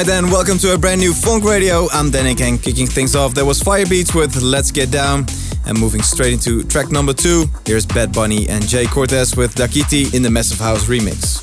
Alright then, welcome to a brand new Fonk Radio. I'm Dannic and kicking things off. There was Firebeatz with Let's Get Down. And moving straight into track number two, here's Bad Bunny and Jhay Cortez with Dakiti in the Massive House remix.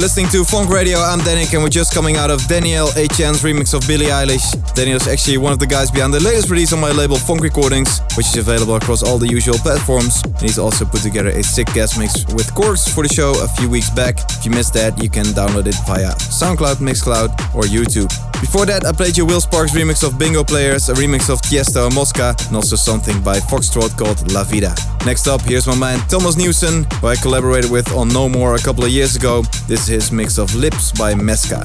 Listening to Fonk Radio. I'm Dannic, and we're just coming out of Daniel HN's remix of Billie Eilish. Daniel's actually one of the guys behind the latest release on my label Fonk Recordings, which is available across all the usual platforms. And he's also put together a sick guest mix with Corks for the show a few weeks back. If you missed that, you can download it via SoundCloud, Mixcloud, or YouTube. Before that, I played you Will Sparks' remix of Bingo Players, a remix of Tiesto and Mosca, and also something by Foxtrot called La Vida. Next up, here's my man Thomas Newson, who I collaborated with on No More a couple of years ago. This is his mix of Lips by Mesca.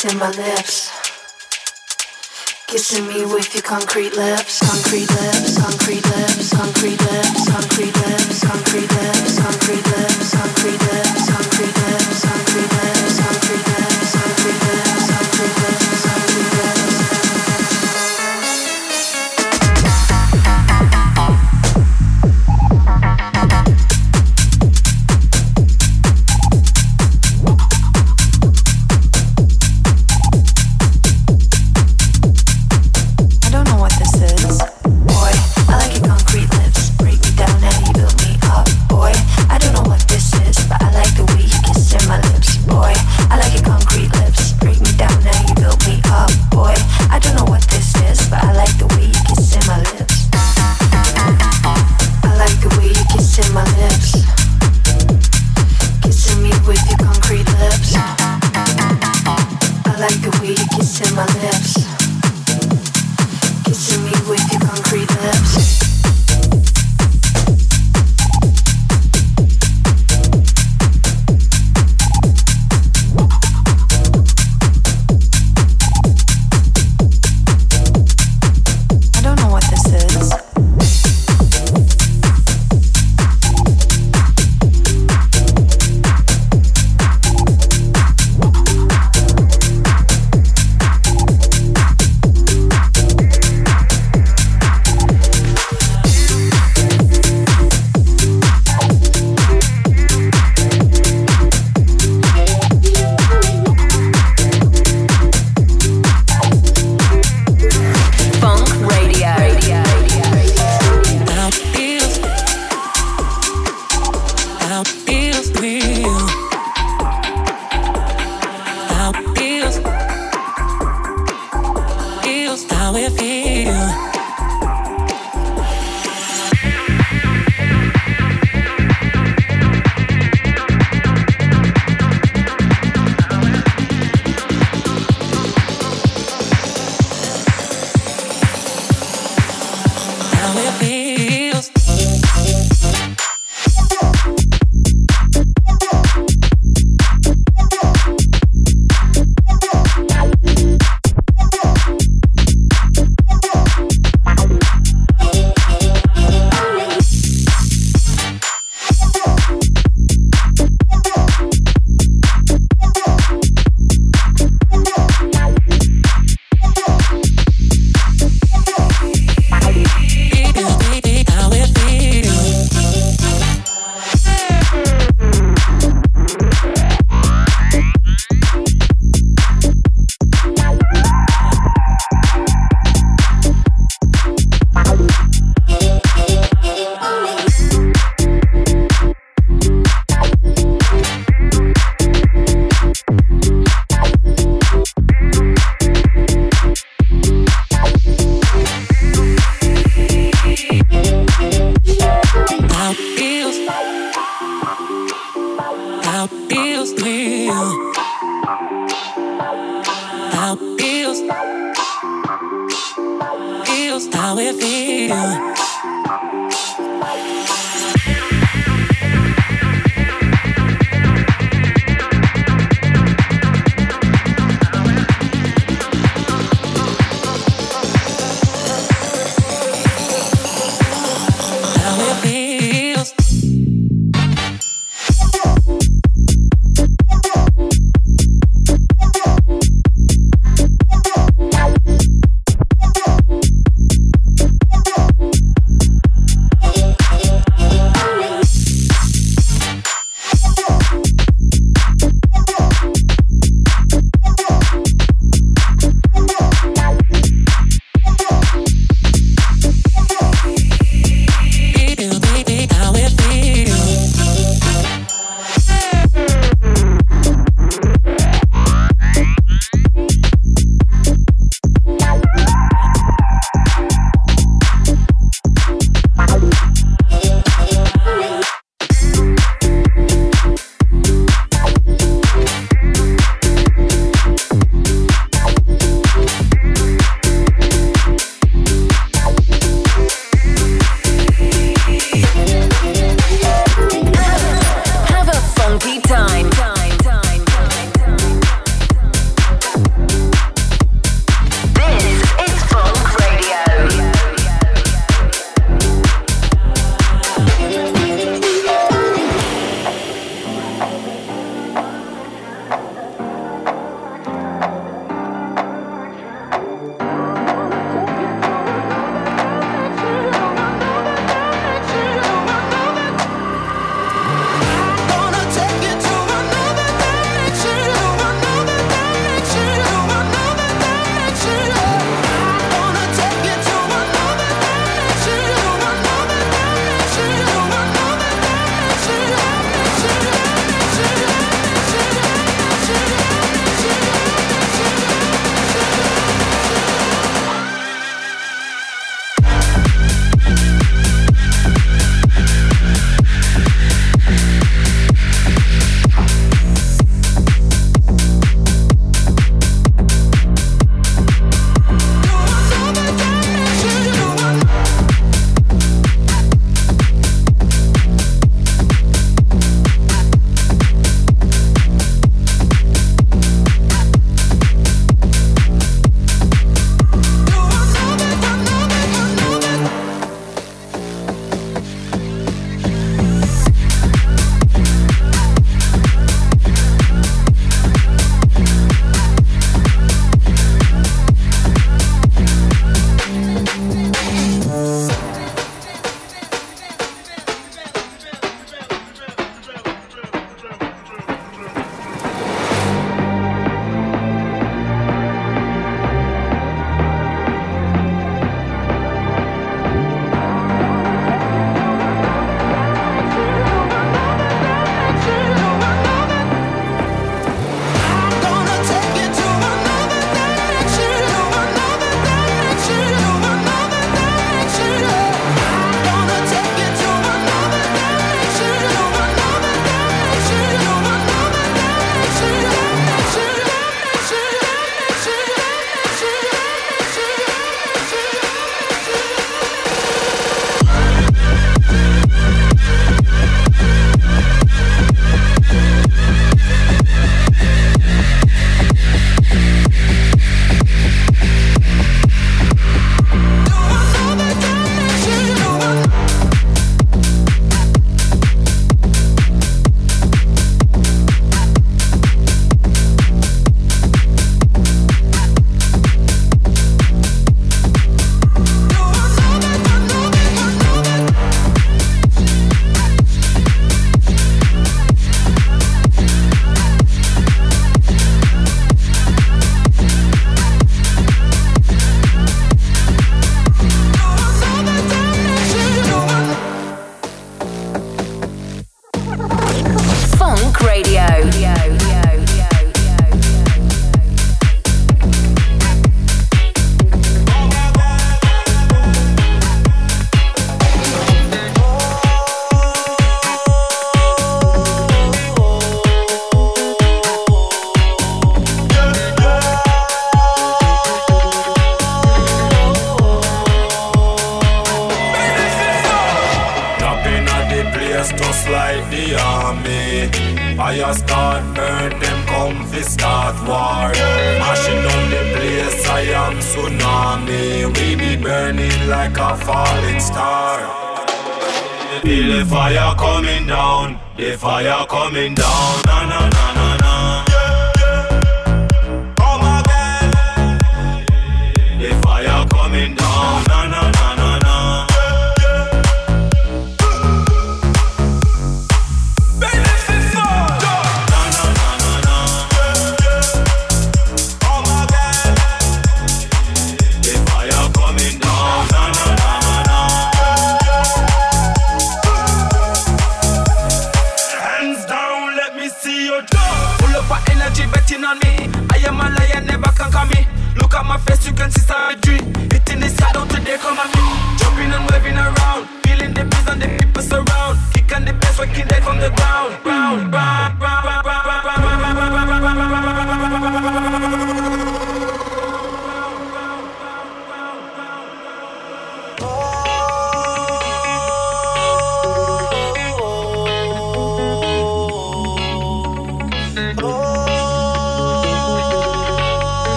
Kissing my lips. Kissing me with your concrete lips, concrete lips, concrete lips, concrete lips, concrete lips, concrete lips, concrete lips, concrete lips, concrete lips, concrete lips, concrete lips, concrete lips,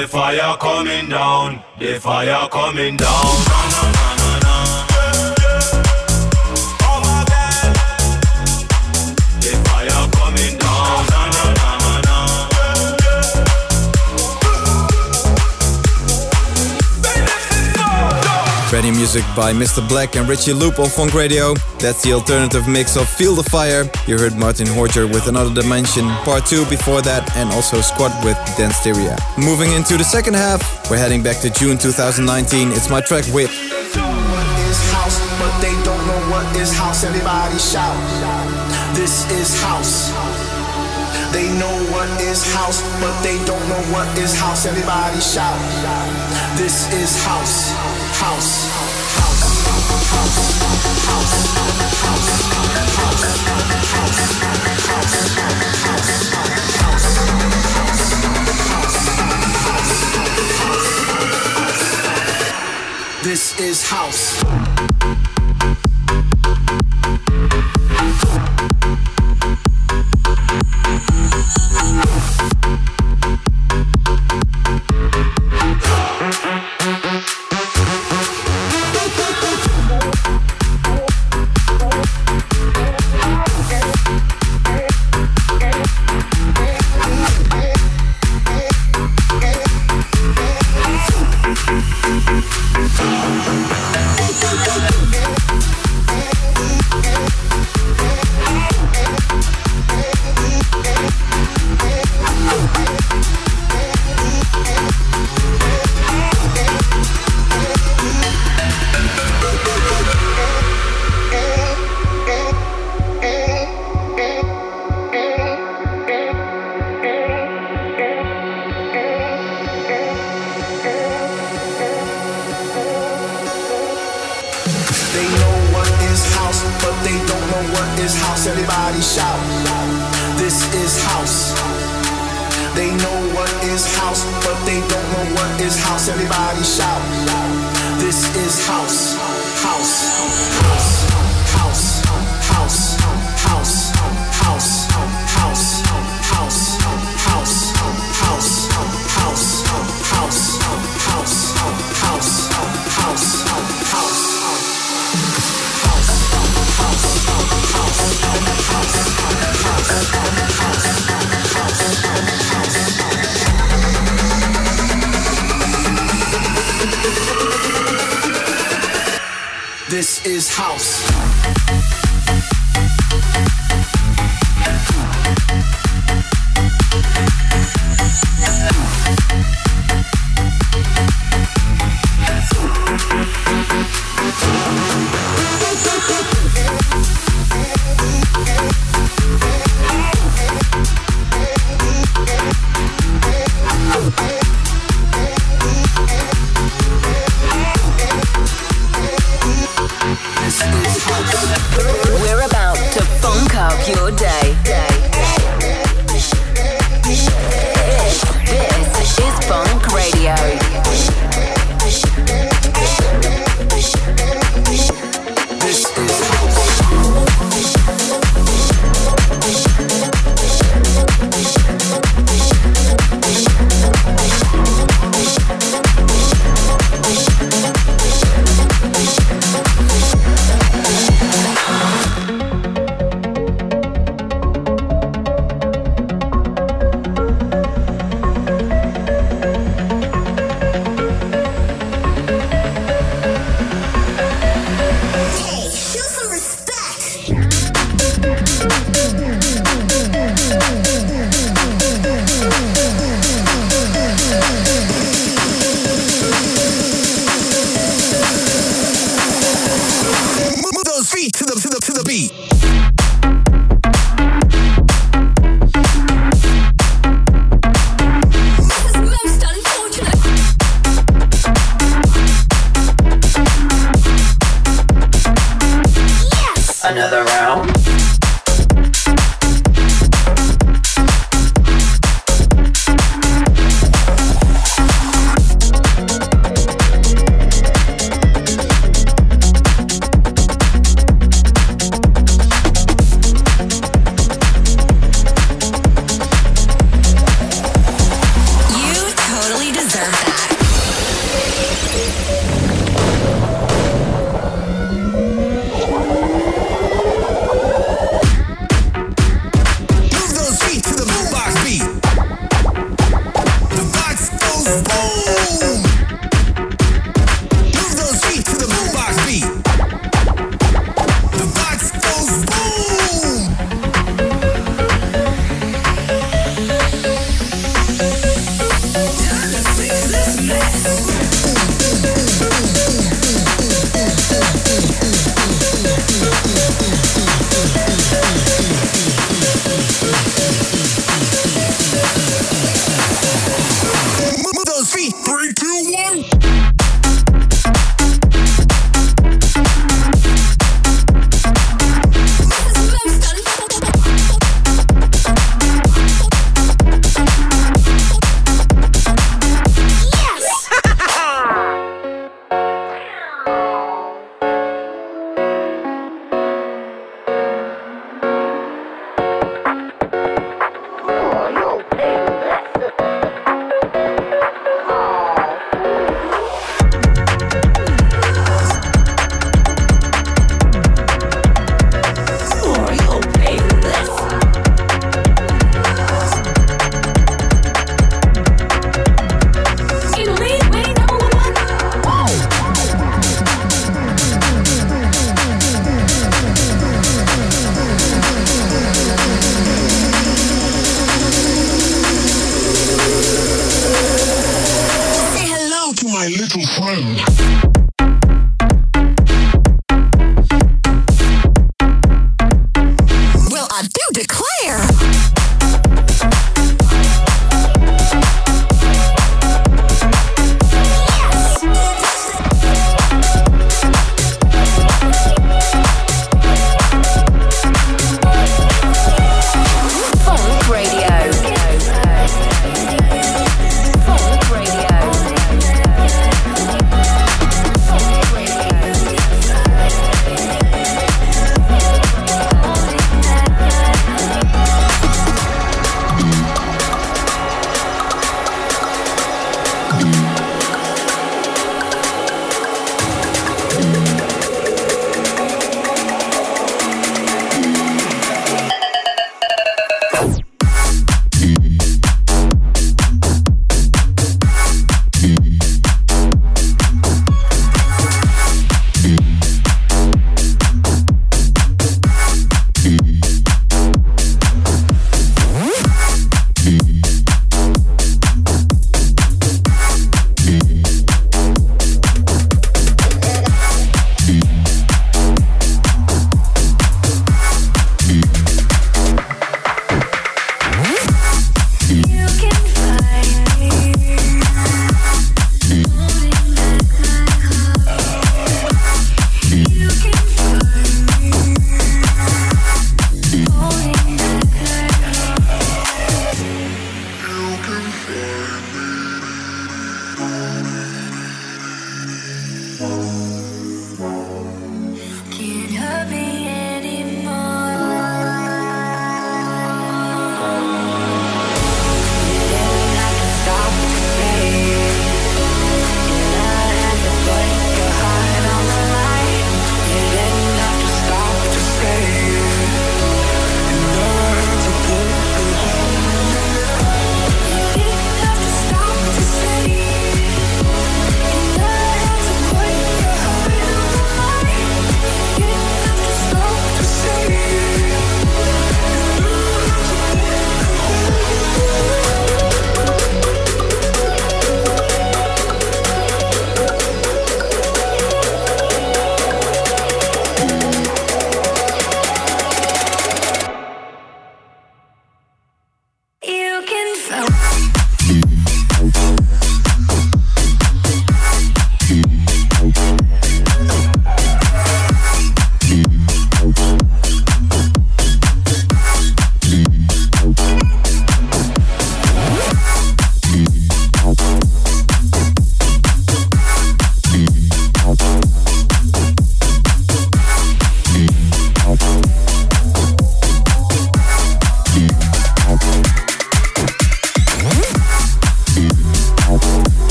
the fire coming down, the fire coming down. Ready music by Mr. Black and Richie Loop on Fonk Radio. That's the alternative mix of Feel the Fire. You heard Martin Horger with Another Dimension, Part 2 before that, and also Squad with Dansteria. Moving into the second half, we're heading back to June 2019. It's my track with. Whip. House, but they don't know what is house. Everybody shout, this is house. They know what is house, but they don't know what is house. Everybody shout, this is house. This is house.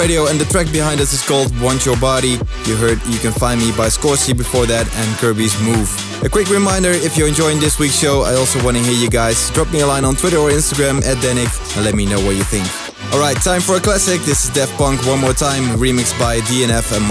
Radio, and the track behind us is called Want Your Body. You heard You Can Find Me by Scorsese before that, and Kirby's Move. A quick reminder if you're enjoying this week's show, I also want to hear you guys. Drop me a line on Twitter or Instagram at Dannic and let me know what you think. Alright, time for a classic. This is Daft Punk One More Time, remixed by DNF and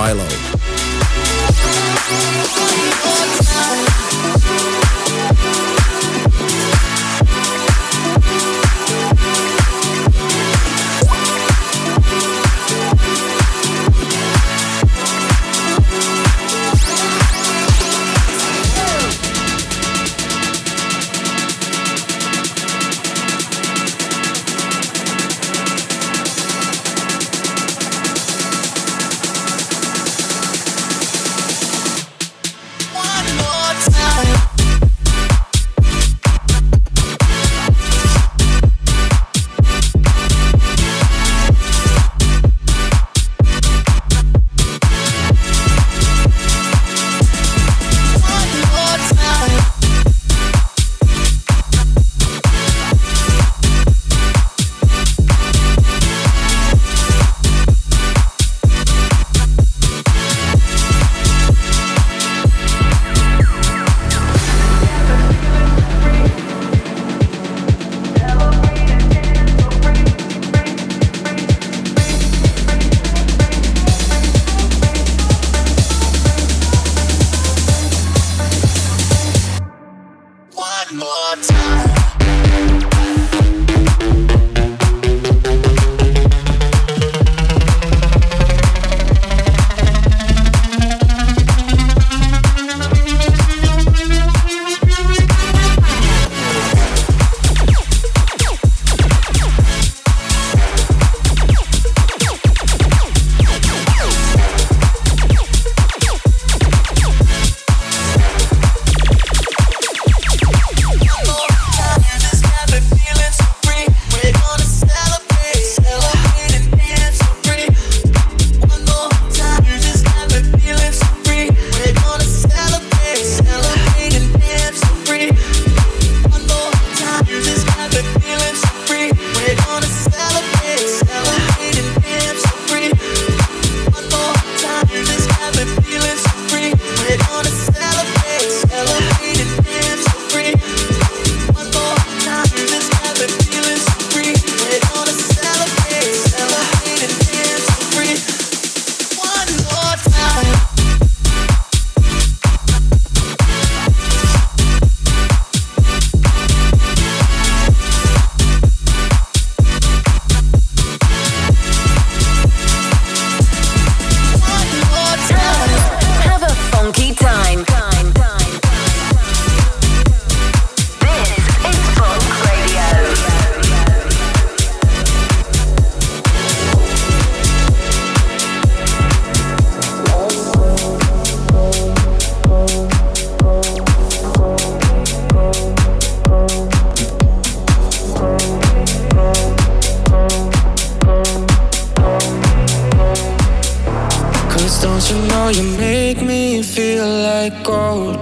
Mylo.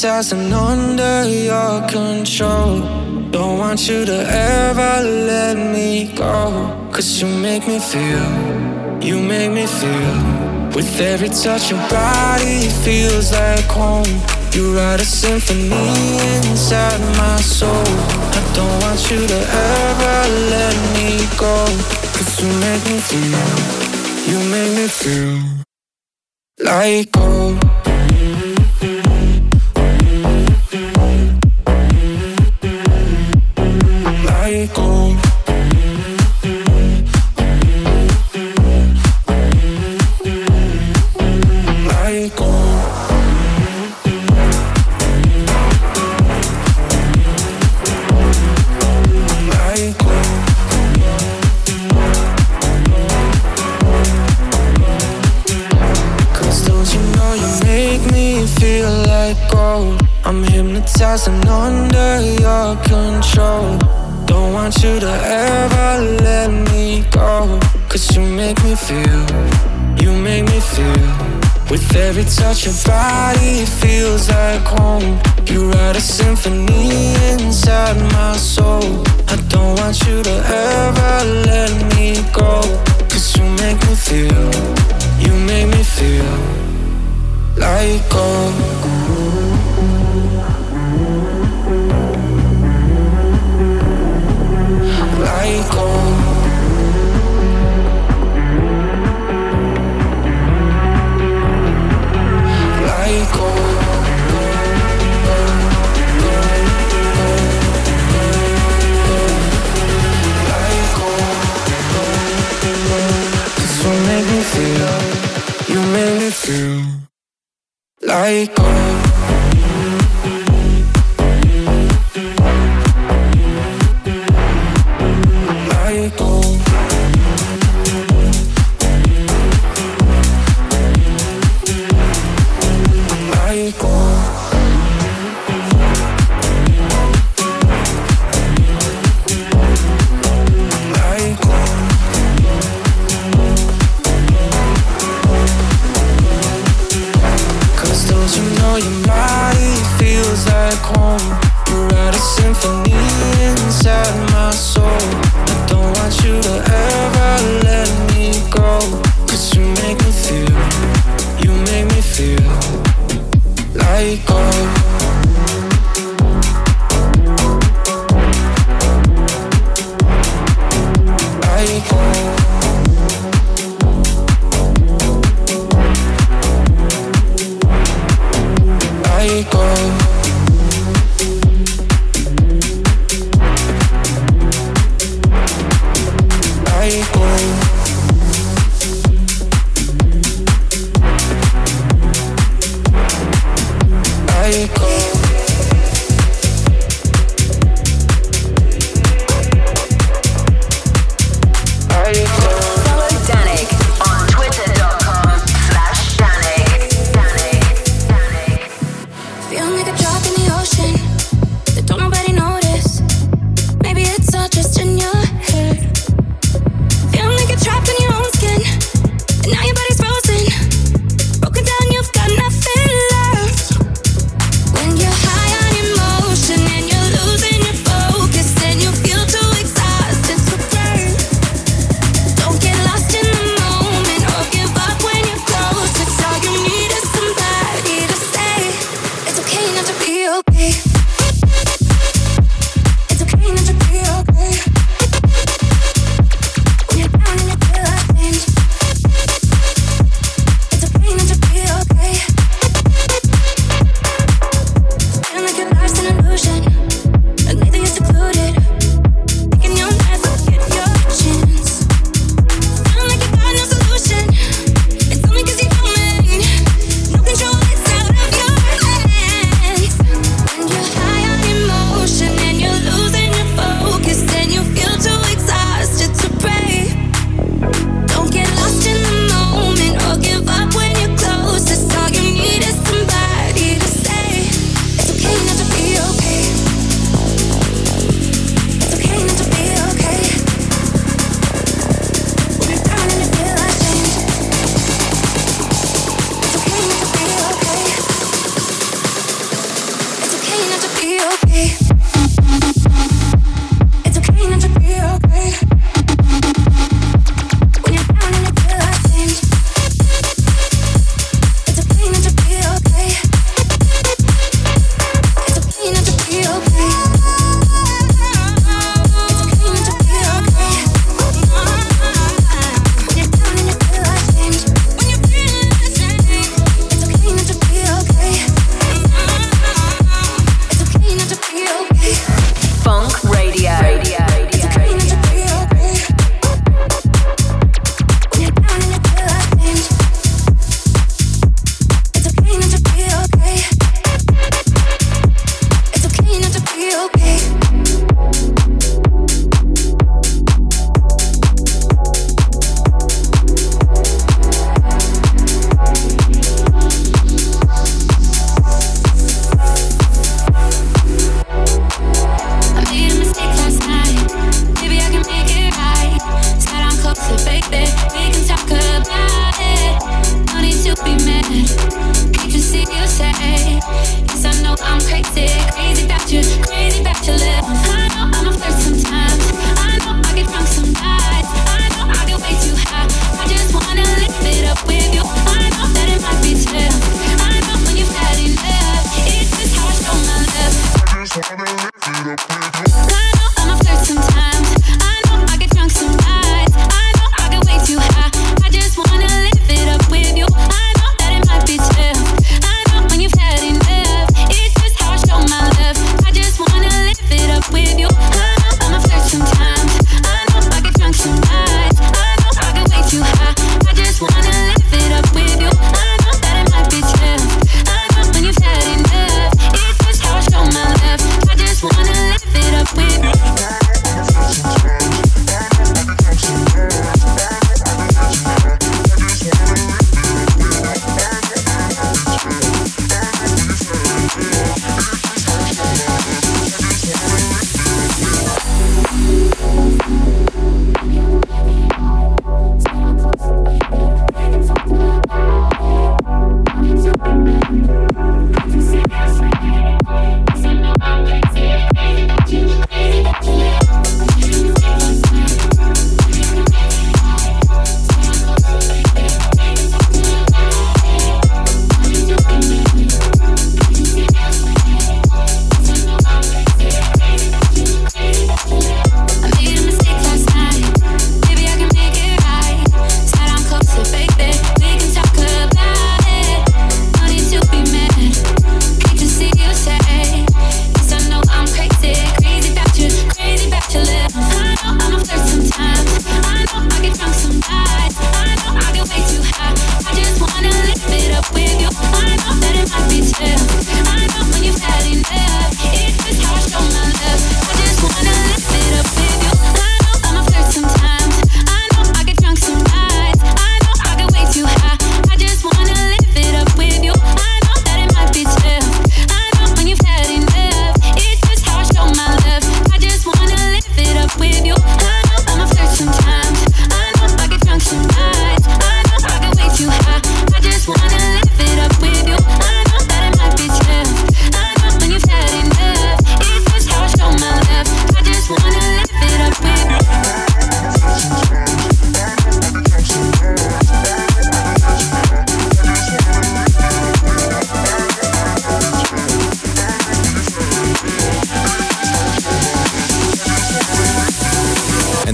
dancing under your control. Don't want you to ever let me go. Cause you make me feel, you make me feel. With every touch, your body feels like home. You write a symphony inside my soul. I don't want you to ever let me go. Cause you make me feel, you make me feel like gold. every touch of body feels like home. You write a symphony inside my soul. I don't want you to ever let me go. Cause you make me feel, you make me feel like gold. Like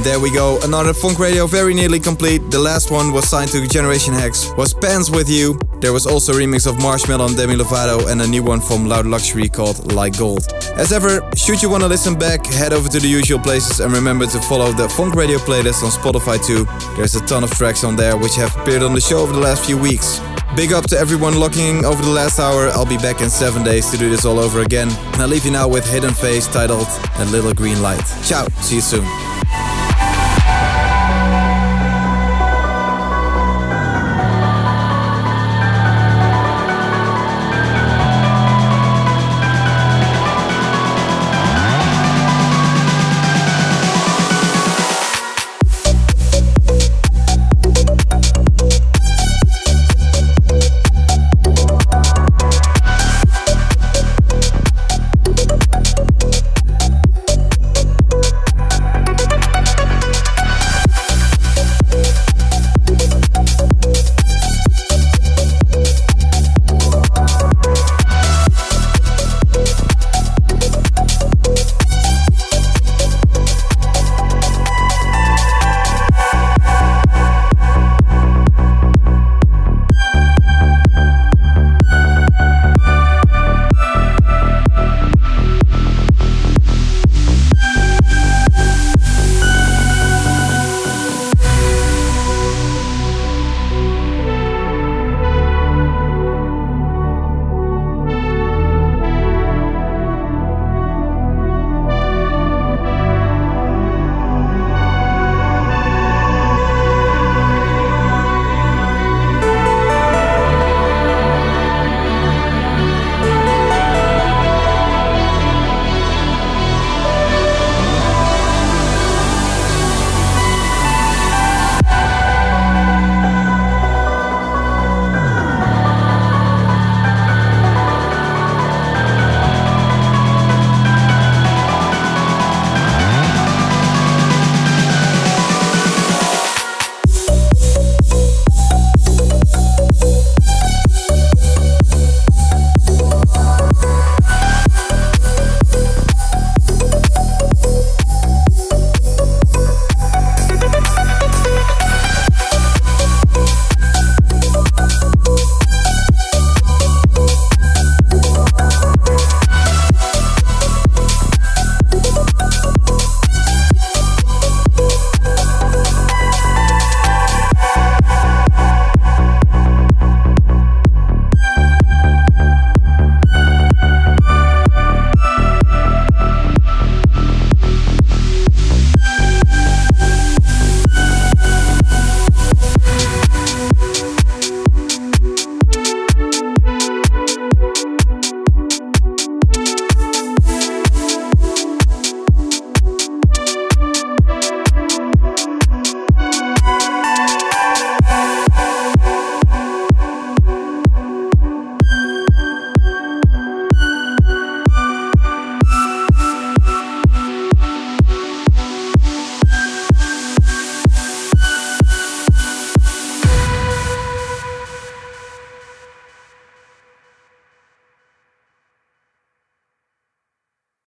there we go, another Fonk Radio very nearly complete. The last one was signed to Generation Hex, was Pants With You. There was also a remix of Marshmello and Demi Lovato and a new one from Loud Luxury called Like Gold. As ever, should you want to listen back, head over to the usual places and remember to follow the Fonk Radio playlist on Spotify too. There's a ton of tracks on there which have appeared on the show over the last few weeks. Big up to everyone locking over the last hour. I'll be back in seven days to do this all over again. And I leave you now with Hidden Face titled A Little Green Light. Ciao, see you soon.